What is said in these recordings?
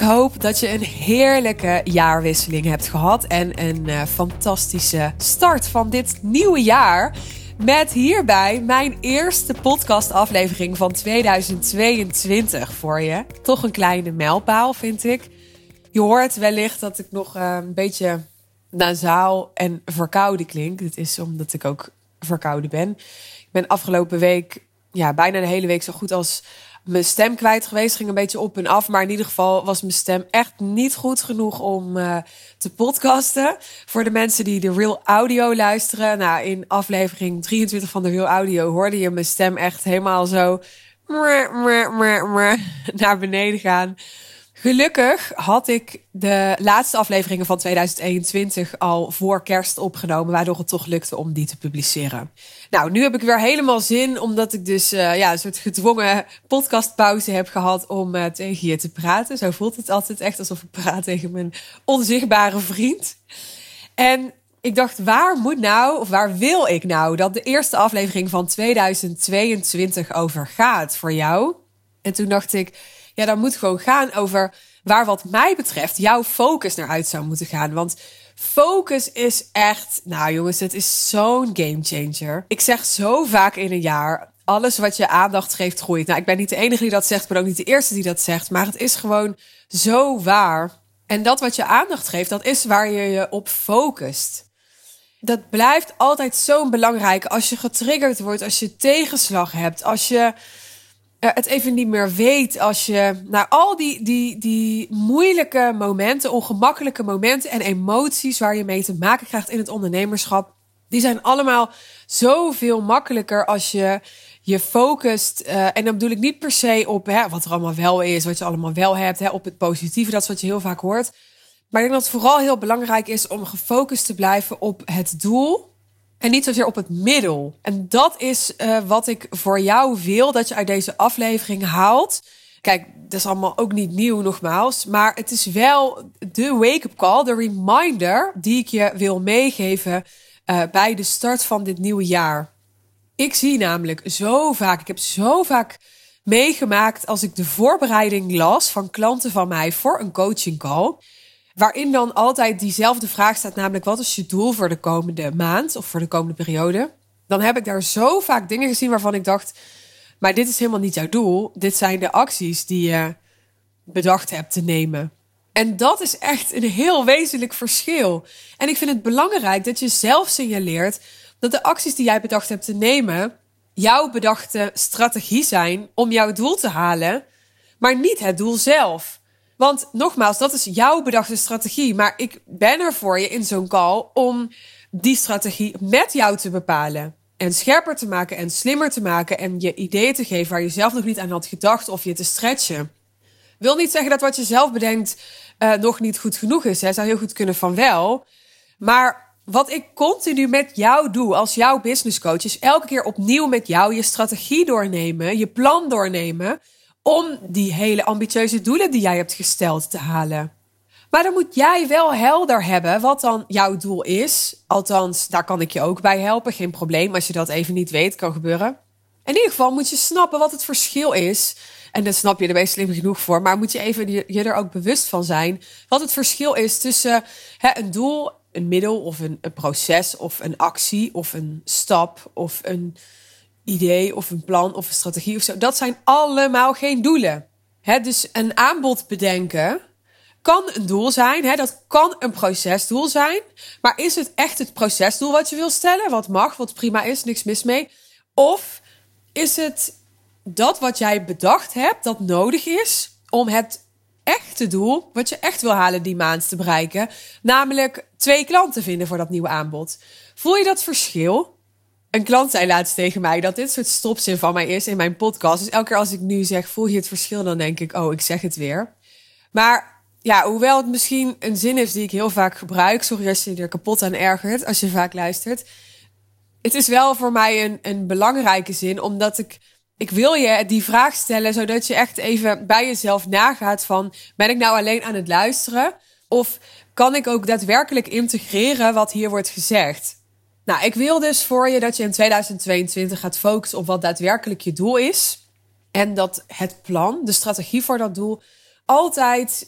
Ik hoop dat je een heerlijke jaarwisseling hebt gehad en een uh, fantastische start van dit nieuwe jaar. Met hierbij mijn eerste podcastaflevering van 2022 voor je. Toch een kleine mijlpaal, vind ik. Je hoort wellicht dat ik nog uh, een beetje nasaal en verkouden klink. Dit is omdat ik ook verkouden ben. Ik ben afgelopen week, ja, bijna de hele week zo goed als mijn stem kwijt geweest. Ging een beetje op en af. Maar in ieder geval was mijn stem echt niet goed genoeg om uh, te podcasten. Voor de mensen die de Real Audio luisteren. Nou, in aflevering 23 van de Real Audio hoorde je mijn stem echt helemaal zo naar beneden gaan. Gelukkig had ik de laatste afleveringen van 2021 al voor kerst opgenomen, waardoor het toch lukte om die te publiceren. Nou, nu heb ik weer helemaal zin, omdat ik dus uh, ja, een soort gedwongen podcastpauze heb gehad om uh, tegen je te praten. Zo voelt het altijd echt alsof ik praat tegen mijn onzichtbare vriend. En ik dacht, waar moet nou, of waar wil ik nou dat de eerste aflevering van 2022 over gaat voor jou? En toen dacht ik, ja, dan moet gewoon gaan over waar wat mij betreft jouw focus naar uit zou moeten gaan. Want focus is echt, nou jongens, het is zo'n game changer. Ik zeg zo vaak in een jaar, alles wat je aandacht geeft groeit. Nou, ik ben niet de enige die dat zegt, maar ook niet de eerste die dat zegt. Maar het is gewoon zo waar. En dat wat je aandacht geeft, dat is waar je je op focust. Dat blijft altijd zo belangrijk als je getriggerd wordt, als je tegenslag hebt, als je het even niet meer weet. Als je naar al die, die, die moeilijke momenten, ongemakkelijke momenten en emoties waar je mee te maken krijgt in het ondernemerschap. Die zijn allemaal zoveel makkelijker als je je focust. Uh, en dan bedoel ik niet per se op hè, wat er allemaal wel is, wat je allemaal wel hebt, hè, op het positieve. Dat is wat je heel vaak hoort. Maar ik denk dat het vooral heel belangrijk is om gefocust te blijven op het doel en niet zozeer op het middel. En dat is uh, wat ik voor jou wil dat je uit deze aflevering haalt. Kijk, dat is allemaal ook niet nieuw nogmaals. Maar het is wel de wake-up call, de reminder die ik je wil meegeven uh, bij de start van dit nieuwe jaar. Ik zie namelijk zo vaak, ik heb zo vaak meegemaakt als ik de voorbereiding las van klanten van mij voor een coaching call Waarin dan altijd diezelfde vraag staat, namelijk wat is je doel voor de komende maand of voor de komende periode? Dan heb ik daar zo vaak dingen gezien waarvan ik dacht, maar dit is helemaal niet jouw doel. Dit zijn de acties die je bedacht hebt te nemen. En dat is echt een heel wezenlijk verschil. En ik vind het belangrijk dat je zelf signaleert dat de acties die jij bedacht hebt te nemen, jouw bedachte strategie zijn om jouw doel te halen, maar niet het doel zelf. Want nogmaals, dat is jouw bedachte strategie. Maar ik ben er voor je in zo'n call om die strategie met jou te bepalen. En scherper te maken en slimmer te maken. En je ideeën te geven waar je zelf nog niet aan had gedacht of je te stretchen. Wil niet zeggen dat wat je zelf bedenkt uh, nog niet goed genoeg is. Hè. Zou heel goed kunnen van wel. Maar wat ik continu met jou doe als jouw business coach is elke keer opnieuw met jou je strategie doornemen, je plan doornemen om die hele ambitieuze doelen die jij hebt gesteld te halen. Maar dan moet jij wel helder hebben wat dan jouw doel is. Althans, daar kan ik je ook bij helpen. Geen probleem als je dat even niet weet, kan gebeuren. In ieder geval moet je snappen wat het verschil is. En dan snap je er best slim genoeg voor. Maar moet je even je er ook bewust van zijn. Wat het verschil is tussen hè, een doel, een middel of een proces of een actie of een stap of een idee of een plan of een strategie of zo. Dat zijn allemaal geen doelen. He, dus een aanbod bedenken kan een doel zijn. He, dat kan een procesdoel zijn. Maar is het echt het procesdoel wat je wil stellen? Wat mag, wat prima is, niks mis mee. Of is het dat wat jij bedacht hebt, dat nodig is om het echte doel, wat je echt wil halen die maand te bereiken, namelijk twee klanten vinden voor dat nieuwe aanbod. Voel je dat verschil? Een klant zei laatst tegen mij dat dit soort stopzin van mij is in mijn podcast. Dus elke keer als ik nu zeg, voel je het verschil, dan denk ik, oh, ik zeg het weer. Maar ja, hoewel het misschien een zin is die ik heel vaak gebruik, sorry als je er kapot aan ergert, als je vaak luistert. Het is wel voor mij een, een belangrijke zin, omdat ik, ik wil je die vraag stellen, zodat je echt even bij jezelf nagaat van, ben ik nou alleen aan het luisteren? Of kan ik ook daadwerkelijk integreren wat hier wordt gezegd? Nou, ik wil dus voor je dat je in 2022 gaat focussen op wat daadwerkelijk je doel is. En dat het plan, de strategie voor dat doel, altijd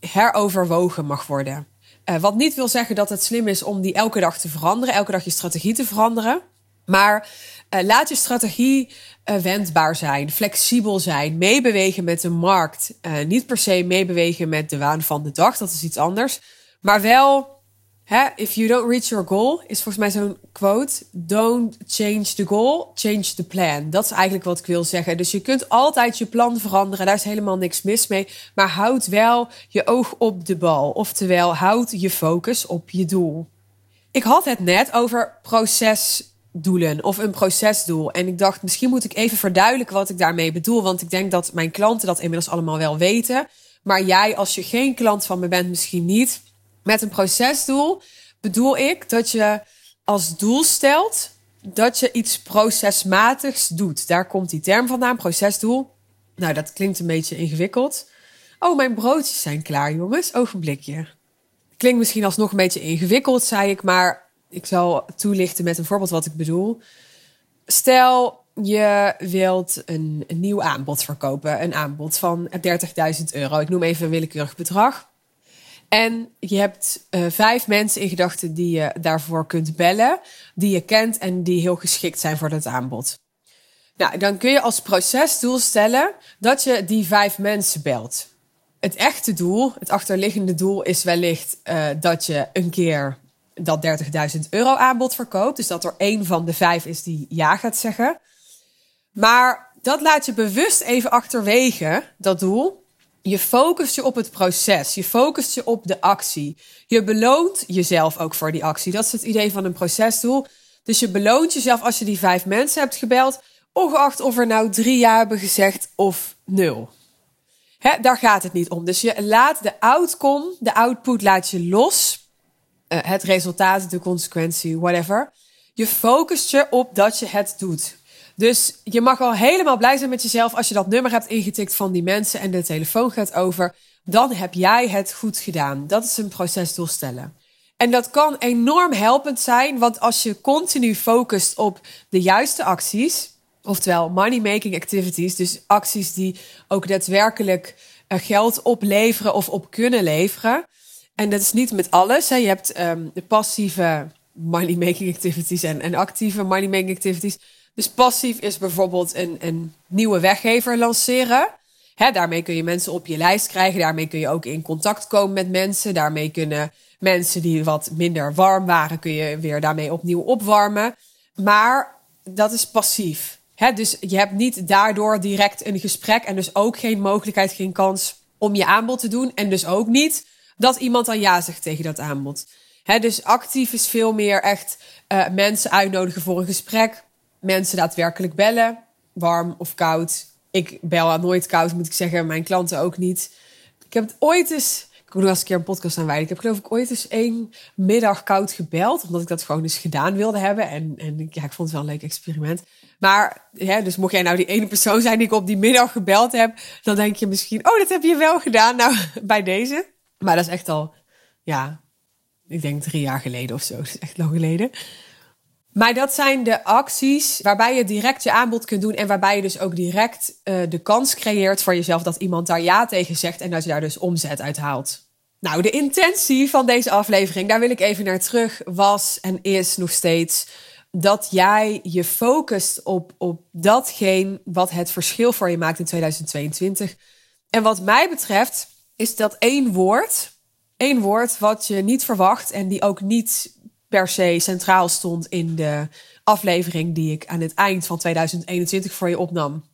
heroverwogen mag worden. Uh, wat niet wil zeggen dat het slim is om die elke dag te veranderen, elke dag je strategie te veranderen. Maar uh, laat je strategie uh, wendbaar zijn, flexibel zijn, meebewegen met de markt. niet per se meebewegen met de waan van de dag, dat is iets anders. Maar wel Hè, if you don't reach your goal, is volgens mij zo'n quote. Don't change the goal, change the plan. Dat is eigenlijk wat ik wil zeggen. Dus je kunt altijd je plan veranderen, daar is helemaal niks mis mee. Maar houd wel je oog op de bal. Oftewel, houd je focus op je doel. Ik had het net over procesdoelen of een procesdoel. En ik dacht, misschien moet ik even verduidelijken wat ik daarmee bedoel. Want ik denk dat mijn klanten dat inmiddels allemaal wel weten. Maar jij, als je geen klant van me bent, misschien niet. Met een procesdoel bedoel ik dat je als doel stelt dat je iets procesmatigs doet. Daar komt die term vandaan, procesdoel. Nou, dat klinkt een beetje ingewikkeld. Oh, mijn broodjes zijn klaar, jongens. Ogenblikje. Klinkt misschien alsnog een beetje ingewikkeld, zei ik, maar ik zal toelichten met een voorbeeld wat ik bedoel. Stel, je wilt een, een nieuw aanbod verkopen. Een aanbod van 30.000 euro. Ik noem even een willekeurig bedrag. En je hebt uh, vijf mensen in gedachten die je daarvoor kunt bellen, die je kent en die heel geschikt zijn voor dat aanbod. Nou, dan kun je als procesdoel stellen dat je die vijf mensen belt. Het echte doel, het achterliggende doel, is wellicht uh, dat je een keer dat 30.000 euro aanbod verkoopt. Dus dat er één van de vijf is die ja gaat zeggen. Maar dat laat je bewust even achterwege, dat doel. Je focust je op het proces. Je focust je op de actie. Je beloont jezelf ook voor die actie. Dat is het idee van een procesdoel. Dus je beloont jezelf als je die vijf mensen hebt gebeld, ongeacht of er nou drie jaar hebben gezegd of nul. Hè, daar gaat het niet om. Dus je laat de outcome, de output laat je los. Uh, het resultaat, de consequentie, whatever. Je focust je op dat je het doet. Dus je mag al helemaal blij zijn met jezelf als je dat nummer hebt ingetikt van die mensen en de telefoon gaat over. Dan heb jij het goed gedaan. Dat is een procesdoel stellen. En dat kan enorm helpend zijn, want als je continu focust op de juiste acties, oftewel money-making activities, dus acties die ook daadwerkelijk eh, geld opleveren of op kunnen leveren. En dat is niet met alles. Je hebt um, de passieve money-making activities en actieve money-making activities. Dus passief is bijvoorbeeld een, een nieuwe weggever lanceren. Daarmee kun je mensen op je lijst krijgen. Daarmee kun je ook in contact komen met mensen. Daarmee kunnen mensen die wat minder warm waren, kun je weer daarmee opnieuw opwarmen. Maar dat is passief. Dus je hebt niet daardoor direct een gesprek en dus ook geen mogelijkheid, geen kans om je aanbod te doen. En dus ook niet dat iemand dan ja zegt tegen dat aanbod. Dus actief is veel meer echt uh, mensen uitnodigen voor een gesprek mensen daadwerkelijk bellen, warm of koud. Ik bel nooit koud, moet ik zeggen. Mijn klanten ook niet. Ik heb het ooit eens. Ik moet nog eens een keer een podcast aan wijden. Ik heb geloof ik ooit eens één middag koud gebeld. Omdat ik dat gewoon eens gedaan wilde hebben. En, en ja, ik vond het wel een leuk experiment. Maar, hè, dus mocht jij nou die ene persoon zijn die ik op die middag gebeld heb. Dan denk je misschien, oh, dat heb je wel gedaan. Nou, bij deze. Maar dat is echt al, ja, ik denk drie jaar geleden of zo. Dat is echt lang geleden. Maar dat zijn de acties waarbij je direct je aanbod kunt doen en waarbij je dus ook direct uh, de kans creëert voor jezelf dat iemand daar ja tegen zegt en dat je daar dus omzet uit haalt. Nou, de intentie van deze aflevering, daar wil ik even naar terug, was en is nog steeds dat jij je focust op, op datgene wat het verschil voor je maakt in 2022. En wat mij betreft is dat één woord, één woord wat je niet verwacht en die ook niet per se centraal stond in de aflevering die ik aan het eind van 2021 voor je opnam.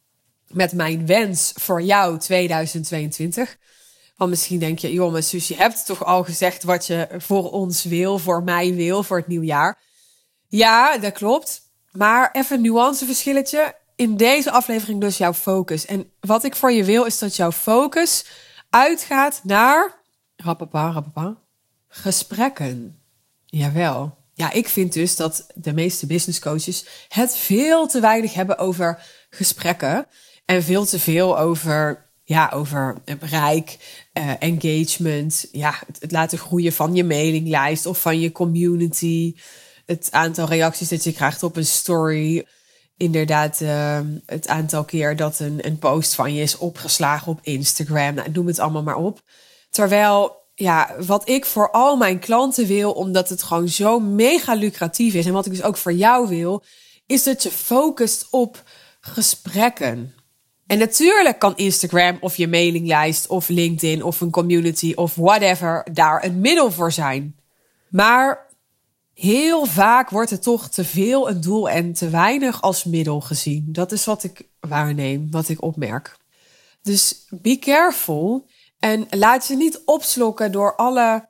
Met mijn wens voor jou 2022. Want misschien denk je, joh, maar Suus, je hebt toch al gezegd wat je voor ons wil, voor mij wil, voor het nieuwjaar. Ja, dat klopt. Maar even een nuanceverschilletje. In deze aflevering dus jouw focus. En wat ik voor je wil, is dat jouw focus uitgaat naar... Rappapa, rappapa. Gesprekken. Jawel. Ja, ik vind dus dat de meeste business coaches het veel te weinig hebben over gesprekken. En veel te veel over, ja, over bereik, uh, engagement. Ja, het, laten groeien van je mailinglijst of van je community. Het aantal reacties dat je krijgt op een story. Inderdaad, uh, het aantal keer dat een, een post van je is opgeslagen op Instagram. Nou, noem het allemaal maar op. Terwijl, ja, wat ik voor al mijn klanten wil, omdat het gewoon zo mega lucratief is. En wat ik dus ook voor jou wil, is dat je focust op gesprekken. En natuurlijk kan Instagram of je mailinglijst of LinkedIn of een community of whatever daar een middel voor zijn. Maar heel vaak wordt het toch te veel een doel en te weinig als middel gezien. Dat is wat ik waarneem, wat ik opmerk. Dus be careful en laat je niet opslokken door alle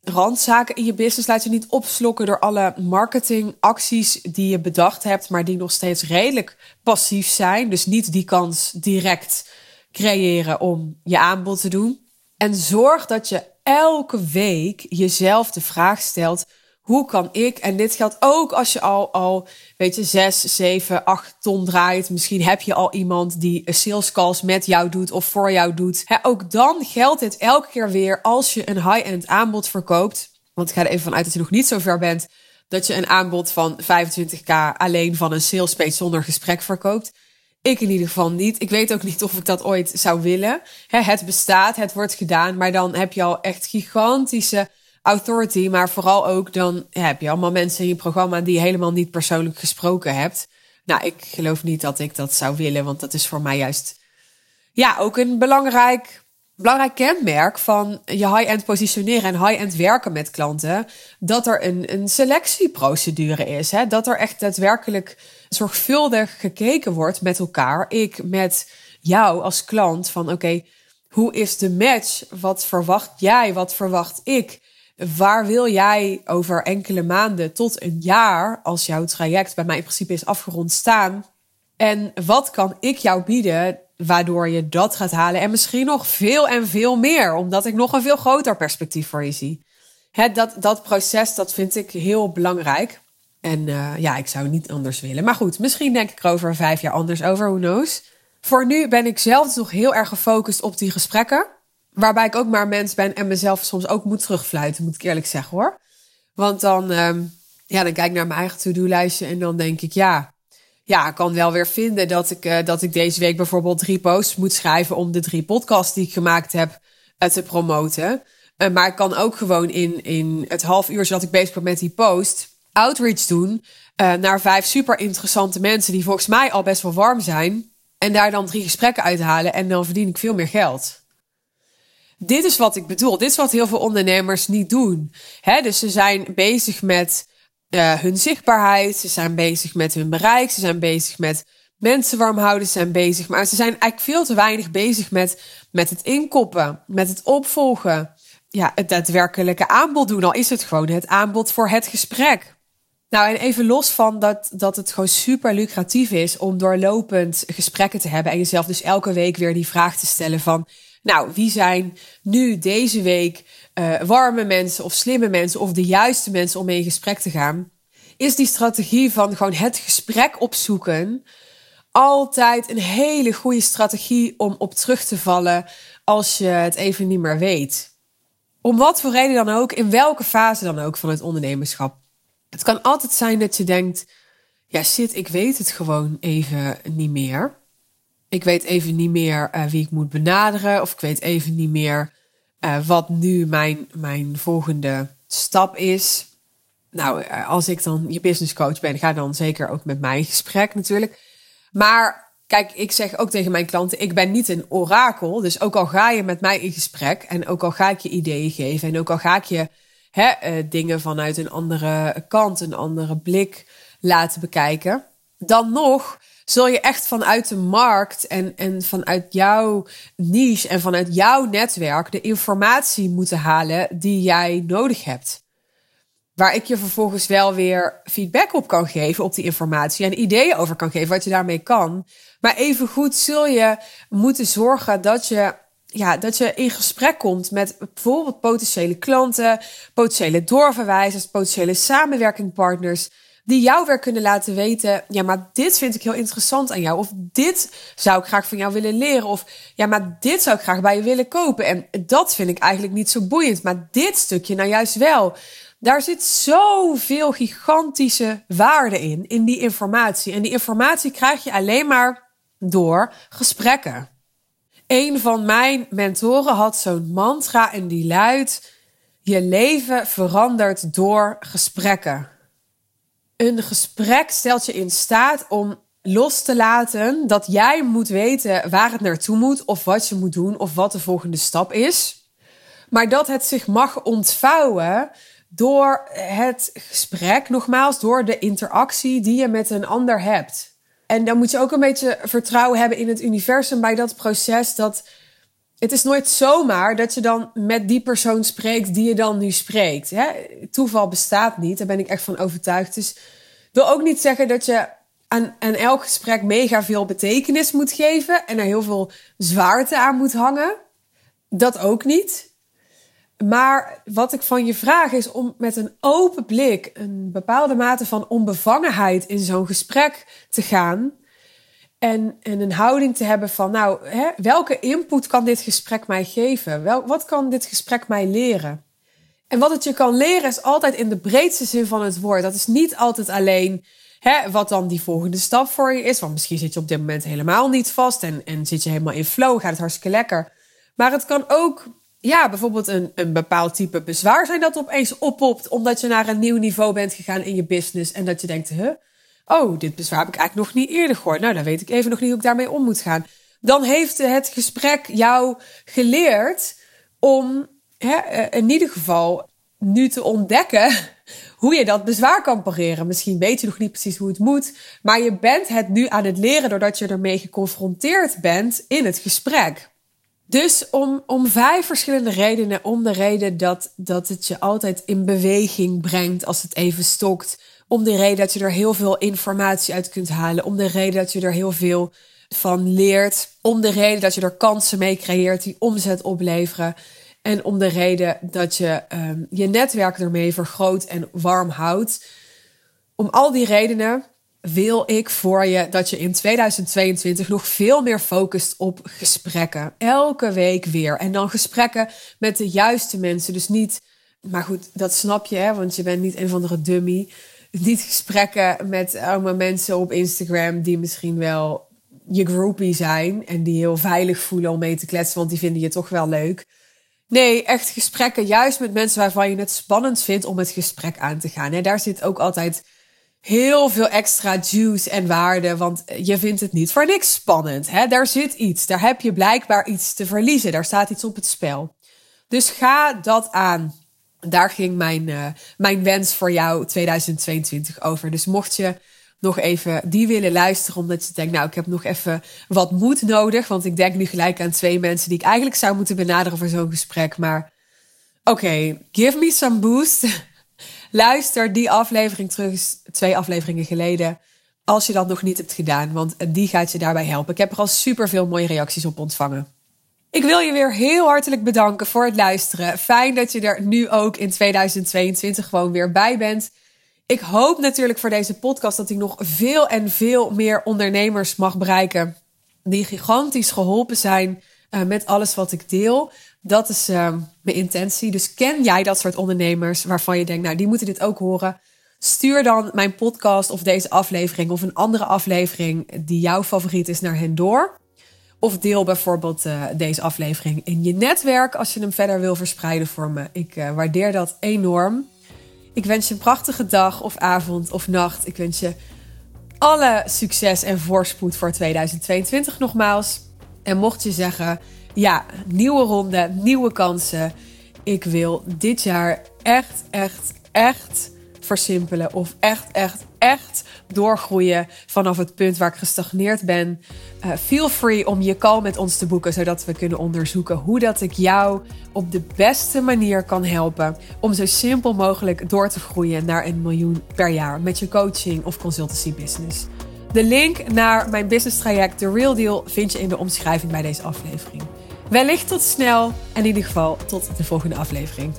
randzaken in je business. Laat je niet opslokken door alle marketingacties die je bedacht hebt, maar die nog steeds redelijk passief zijn. Dus niet die kans direct creëren om je aanbod te doen. En zorg dat je elke week jezelf de vraag stelt: hoe kan ik, en dit geldt ook als je al, al weet je, zes, zeven, acht ton draait. Misschien heb je al iemand die sales calls met jou doet of voor jou doet. ook dan geldt dit elke keer weer als je een high-end aanbod verkoopt. Want ik ga er even vanuit dat je nog niet zo ver bent dat je een aanbod van 25k alleen van een sales page zonder gesprek verkoopt. Ik in ieder geval niet. Ik weet ook niet of ik dat ooit zou willen. het bestaat, het wordt gedaan, maar dan heb je al echt gigantische authority, maar vooral ook dan heb je allemaal mensen in je programma die je helemaal niet persoonlijk gesproken hebt. Nou, ik geloof niet dat ik dat zou willen, want dat is voor mij juist ja, ook een belangrijk, belangrijk kenmerk van je high-end positioneren en high-end werken met klanten. Dat er een, een selectieprocedure is. Hè? Dat er echt daadwerkelijk zorgvuldig gekeken wordt met elkaar. Ik met jou als klant van oké, hoe is de match? Wat verwacht jij? Wat verwacht ik? Waar wil jij over enkele maanden tot een jaar, als jouw traject bij mij in principe is afgerond, staan? En wat kan ik jou bieden waardoor je dat gaat halen? En misschien nog veel en veel meer, omdat ik nog een veel groter perspectief voor je zie. He, dat, dat proces, dat vind ik heel belangrijk. En uh, ja, ik zou niet anders willen. Maar goed, misschien denk ik er over vijf jaar anders over, who knows. Voor nu ben ik zelf nog heel erg gefocust op die gesprekken. Waarbij ik ook maar mens ben en mezelf soms ook moet terugfluiten, moet ik eerlijk zeggen hoor. Want dan, um, ja, dan kijk ik naar mijn eigen to-do-lijstje en dan denk ik, ja, ja, ik kan wel weer vinden dat ik, uh, dat ik deze week bijvoorbeeld drie posts moet schrijven om de drie podcasts die ik gemaakt heb uh, te promoten. Uh, maar ik kan ook gewoon in, in het half uur zodat ik bezig ben met die post, outreach doen naar vijf super interessante mensen die volgens mij al best wel warm zijn. En daar dan drie gesprekken uithalen en dan verdien ik veel meer geld. Dit is wat ik bedoel. Dit is wat heel veel ondernemers niet doen. Dus ze zijn bezig met uh, hun zichtbaarheid. Ze zijn bezig met hun bereik. Ze zijn bezig met mensen warm houden. Ze zijn bezig. Maar ze zijn eigenlijk veel te weinig bezig met, met het inkoppen. Met het opvolgen. Ja, het daadwerkelijke aanbod doen. Al is het gewoon het aanbod voor het gesprek. Nou, en even los van dat, dat het gewoon super lucratief is om doorlopend gesprekken te hebben. En jezelf dus elke week weer die vraag te stellen van nou, wie zijn nu deze week uh, warme mensen of slimme mensen of de juiste mensen om mee in gesprek te gaan? Is die strategie van gewoon het gesprek opzoeken altijd een hele goede strategie om op terug te vallen als je het even niet meer weet? Om wat voor reden dan ook, in welke fase dan ook van het ondernemerschap. Het kan altijd zijn dat je denkt, ja shit, ik weet het gewoon even niet meer. Ik weet even niet meer uh, wie ik moet benaderen. Of ik weet even niet meer uh, wat nu mijn, mijn volgende stap is. Nou, uh, als ik dan je business coach ben, ga dan zeker ook met mij in gesprek natuurlijk. Maar kijk, ik zeg ook tegen mijn klanten, ik ben niet een orakel. Dus ook al ga je met mij in gesprek en ook al ga ik je ideeën geven en ook al ga ik je hè, dingen vanuit een andere kant, een andere blik laten bekijken, dan nog zul je echt vanuit de markt en, en vanuit jouw niche en vanuit jouw netwerk de informatie moeten halen die jij nodig hebt. Waar ik je vervolgens wel weer feedback op kan geven op die informatie en ideeën over kan geven wat je daarmee kan. Maar evengoed zul je moeten zorgen dat je ja, dat je in gesprek komt met bijvoorbeeld potentiële klanten, potentiële doorverwijzers, potentiële samenwerkingpartners die jou weer kunnen laten weten, ja, maar dit vind ik heel interessant aan jou. Of dit zou ik graag van jou willen leren. Of ja, maar dit zou ik graag bij je willen kopen. En dat vind ik eigenlijk niet zo boeiend. Maar dit stukje nou juist wel. Daar zit zoveel gigantische waarde in, in die informatie. En die informatie krijg je alleen maar door gesprekken. Een van mijn mentoren had zo'n mantra en die luidt: Je leven verandert door gesprekken. Een gesprek stelt je in staat om los te laten dat jij moet weten waar het naartoe moet, of wat je moet doen, of wat de volgende stap is. Maar dat het zich mag ontvouwen door het gesprek, nogmaals, door de interactie die je met een ander hebt. En dan moet je ook een beetje vertrouwen hebben in het universum bij dat proces. Dat het is nooit zomaar dat je dan met die persoon spreekt die je dan nu spreekt. Hè? Toeval bestaat niet, daar ben ik echt van overtuigd. Dus wil ook niet zeggen dat je aan, aan elk gesprek mega veel betekenis moet geven en er heel veel zwaarte aan moet hangen. Dat ook niet. Maar wat ik van je vraag is om met een open blik, een bepaalde mate van onbevangenheid in zo'n gesprek te gaan. En, en een houding te hebben van, nou, hè, welke input kan dit gesprek mij geven? Wel, wat kan dit gesprek mij leren? En wat het je kan leren is altijd in de breedste zin van het woord. Dat is niet altijd alleen hè, wat dan die volgende stap voor je is. Want misschien zit je op dit moment helemaal niet vast en, en zit je helemaal in flow, gaat het hartstikke lekker. Maar het kan ook ja, bijvoorbeeld een, een bepaald type bezwaar zijn dat opeens oppopt omdat je naar een nieuw niveau bent gegaan in je business en dat je denkt, huh, oh, dit bezwaar heb ik eigenlijk nog niet eerder gehoord. Nou, dan weet ik even nog niet hoe ik daarmee om moet gaan. Dan heeft het gesprek jou geleerd om hè, eh, in ieder geval nu te ontdekken hoe je dat bezwaar kan pareren. Misschien weet je nog niet precies hoe het moet, maar je bent het nu aan het leren doordat je ermee geconfronteerd bent in het gesprek. Dus om, om vijf verschillende redenen. Om de reden dat, dat het je altijd in beweging brengt als het even stokt. Om de reden dat je er heel veel informatie uit kunt halen. Om de reden dat je er heel veel van leert. Om de reden dat je er kansen mee creëert die omzet opleveren. En om de reden dat je um, je netwerk ermee vergroot en warm houdt. Om al die redenen wil ik voor je dat je in 2022 nog veel meer focust op gesprekken. Elke week weer. En dan gesprekken met de juiste mensen. Dus niet, maar goed, dat snap je, hè, want je bent niet een van de dummy. Niet gesprekken met allemaal mensen op Instagram die misschien wel je groupie zijn en die heel veilig voelen om mee te kletsen, want die vinden je toch wel leuk. Nee, echt gesprekken juist met mensen waarvan je het spannend vindt om het gesprek aan te gaan. En daar zit ook altijd heel veel extra juice en waarde. Want je vindt het niet voor niks spannend. Hè? Daar zit iets. Daar heb je blijkbaar iets te verliezen. Daar staat iets op het spel. Dus ga dat aan. Daar ging mijn, uh, mijn wens voor jou 2022 over. Dus mocht je nog even die willen luisteren, omdat je denkt, nou, ik heb nog even wat moed nodig. Want ik denk nu gelijk aan twee mensen die ik eigenlijk zou moeten benaderen voor zo'n gesprek. Maar oké, give me some boost. Luister die aflevering terug, twee afleveringen geleden. Als je dat nog niet hebt gedaan, want die gaat je daarbij helpen. Ik heb er al super veel mooie reacties op ontvangen. Ik wil je weer heel hartelijk bedanken voor het luisteren. Fijn dat je er nu ook in 2022 gewoon weer bij bent. Ik hoop natuurlijk voor deze podcast dat ik nog veel en veel meer ondernemers mag bereiken. Die gigantisch geholpen zijn uh, met alles wat ik deel. Dat is uh, mijn intentie. Dus ken jij dat soort ondernemers waarvan je denkt, nou, die moeten dit ook horen? Stuur dan mijn podcast of deze aflevering of een andere aflevering die jouw favoriet is naar hen door. Of deel bijvoorbeeld uh, deze aflevering in je netwerk als je hem verder wil verspreiden voor me. Ik uh, waardeer dat enorm. Ik wens je een prachtige dag of avond of nacht. Ik wens je alle succes en voorspoed voor 2022 nogmaals. En mocht je zeggen, ja, nieuwe ronde, nieuwe kansen. Ik wil dit jaar echt, echt, echt versimpelen. Of echt, echt, echt doorgroeien vanaf het punt waar ik gestagneerd ben. Uh, feel free om je call met ons te boeken, zodat we kunnen onderzoeken hoe dat ik jou op de beste manier kan helpen. Om zo simpel mogelijk door te groeien naar een miljoen per jaar met je coaching of consultancy business. De link naar mijn business traject, The Real Deal, vind je in de omschrijving bij deze aflevering. Wellicht tot snel en in ieder geval tot de volgende aflevering.